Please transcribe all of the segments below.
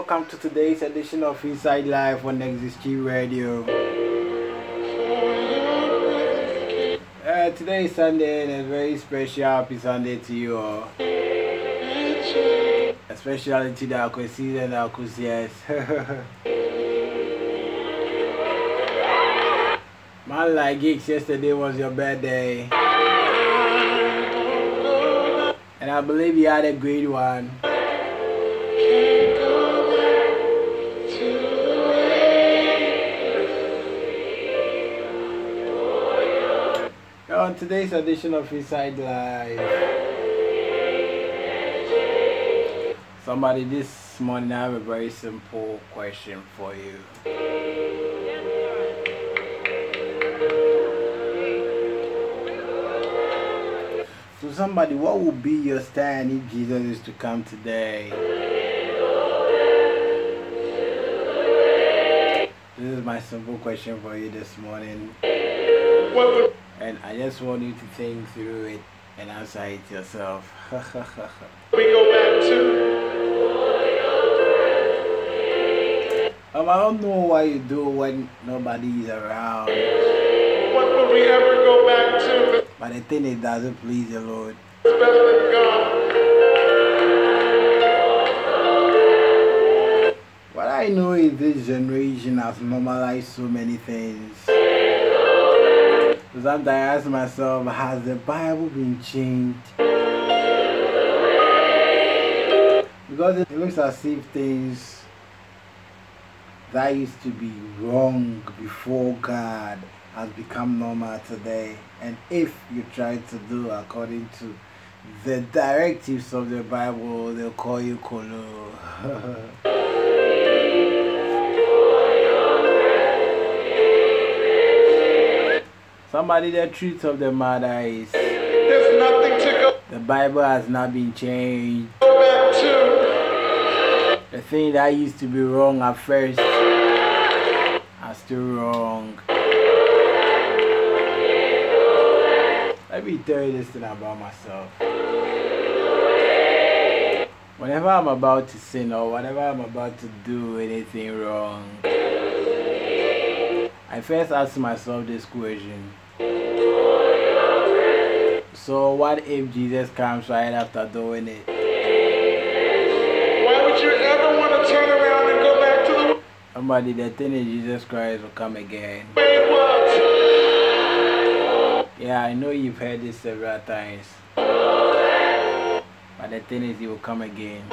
welcome to today's edition of Inside Life on XSG Radio. Uh, today is Sunday and a very special happy Sunday to you all. Especially to the Akwesi and Akwesias. Man, like gigs, yesterday was your birthday. And I believe you had a great one. Today's edition of Inside Life, somebody this morning I have a very simple question for you. So, somebody, what would be your stand if Jesus is to come today? Is my simple question for you this morning. And I just want you to think through it and answer it yourself. we go back to? um, I don't know what you do when nobody is around. What would we ever go back to But the thing it doesn't please the Lord. that's better than God? I know is this generation has normalized so many things. So sometimes I ask myself, has the Bible been changed? Because it looks as if things that used to be wrong before God has become normal today. And if you try to do according to the directives of the Bible, they'll call you Kolo. Somebody, the truth of the matter is There's nothing to go the Bible has not been changed. back to. The thing that used to be wrong at first are still wrong. Let me tell you this thing about myself. Whenever I'm about to sin or whenever I'm about to do anything wrong, I first asked myself this question. So, what if Jesus comes right after doing it? Why would you ever want to turn around and go back to the Somebody, the thing is, Jesus Christ will come again. Yeah, I know you've heard this several times. But the thing is, he will come again.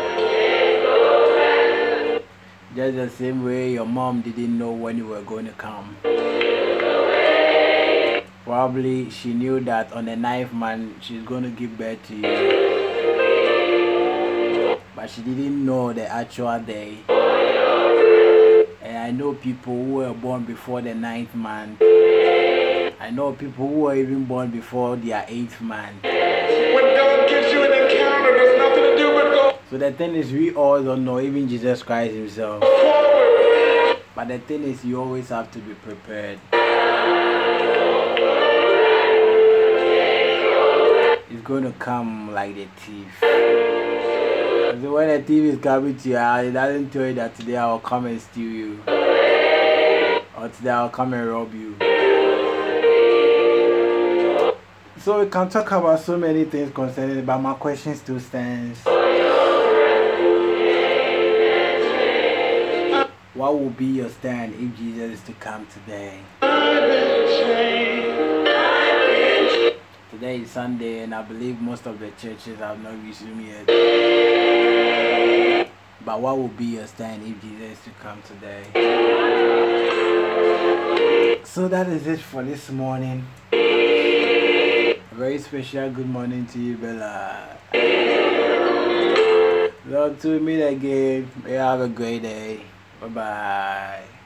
Just the same way your mom didn't know when you were going to come. Probably she knew that on the ninth month she's going to give birth to you. But she didn't know the actual day. And I know people who were born before the ninth month. I know people who were even born before their eighth month. You So the thing is, we all don't know, even Jesus Christ Himself. But the thing is, you always have to be prepared. It's going to come like the thief. So when a thief is coming to house, it doesn't tell you that today I will come and steal you. Or today I will come and rob you. So we can talk about so many things concerning but my question still stands. What will be your stand if Jesus is to come today? Today is Sunday, and I believe most of the churches have not resumed yet. But what will be your stand if Jesus is to come today? So that is it for this morning. Very special good morning to you, Bella. Love to meet again. May you have a great day. Bye bye.